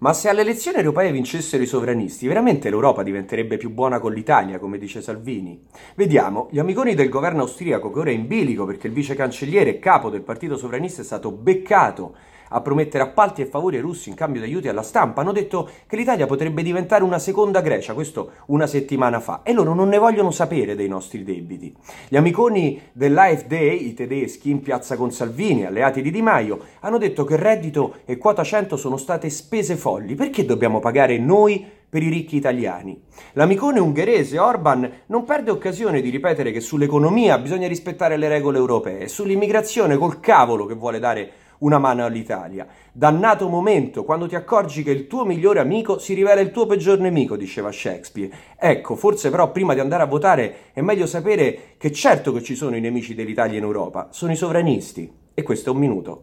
Ma se alle elezioni europee vincessero i sovranisti, veramente l'Europa diventerebbe più buona con l'Italia, come dice Salvini? Vediamo, gli amiconi del governo austriaco, che ora è in bilico perché il vice cancelliere e capo del partito sovranista è stato beccato a promettere appalti e favori ai russi in cambio di aiuti alla stampa, hanno detto che l'Italia potrebbe diventare una seconda Grecia, questo una settimana fa, e loro non ne vogliono sapere dei nostri debiti. Gli amiconi dell'AfD, i tedeschi, in piazza con Salvini, alleati di Di Maio, hanno detto che reddito e quota 100 sono state spese folli. Perché dobbiamo pagare noi per i ricchi italiani. L'amicone ungherese Orban non perde occasione di ripetere che sull'economia bisogna rispettare le regole europee, sull'immigrazione col cavolo che vuole dare una mano all'Italia. Dannato momento, quando ti accorgi che il tuo migliore amico si rivela il tuo peggior nemico, diceva Shakespeare. Ecco, forse però prima di andare a votare è meglio sapere che certo che ci sono i nemici dell'Italia in Europa, sono i sovranisti. E questo è un minuto.